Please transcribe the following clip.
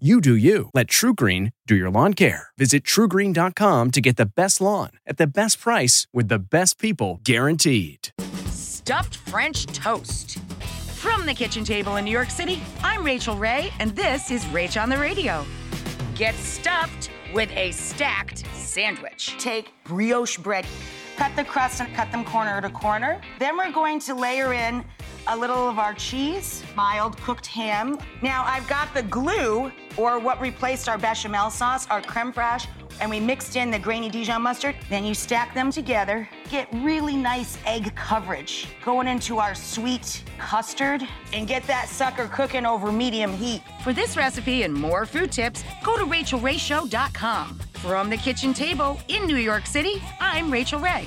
You do you. Let TruGreen do your lawn care. Visit trugreen.com to get the best lawn at the best price with the best people guaranteed. Stuffed French toast. From the kitchen table in New York City, I'm Rachael Ray, and this is Rach on the Radio. Get stuffed with a stacked sandwich. Take brioche bread, cut the crust and cut them corner to corner. Then we're going to layer in a little of our cheese, mild cooked ham. Now I've got the glue, or what replaced our bechamel sauce, our creme fraiche, and we mixed in the grainy Dijon mustard. Then you stack them together, get really nice egg coverage going into our sweet custard, and get that sucker cooking over medium heat. For this recipe and more food tips, go to rachaelrayshow.com. From the kitchen table in New York City, I'm Rachael Ray.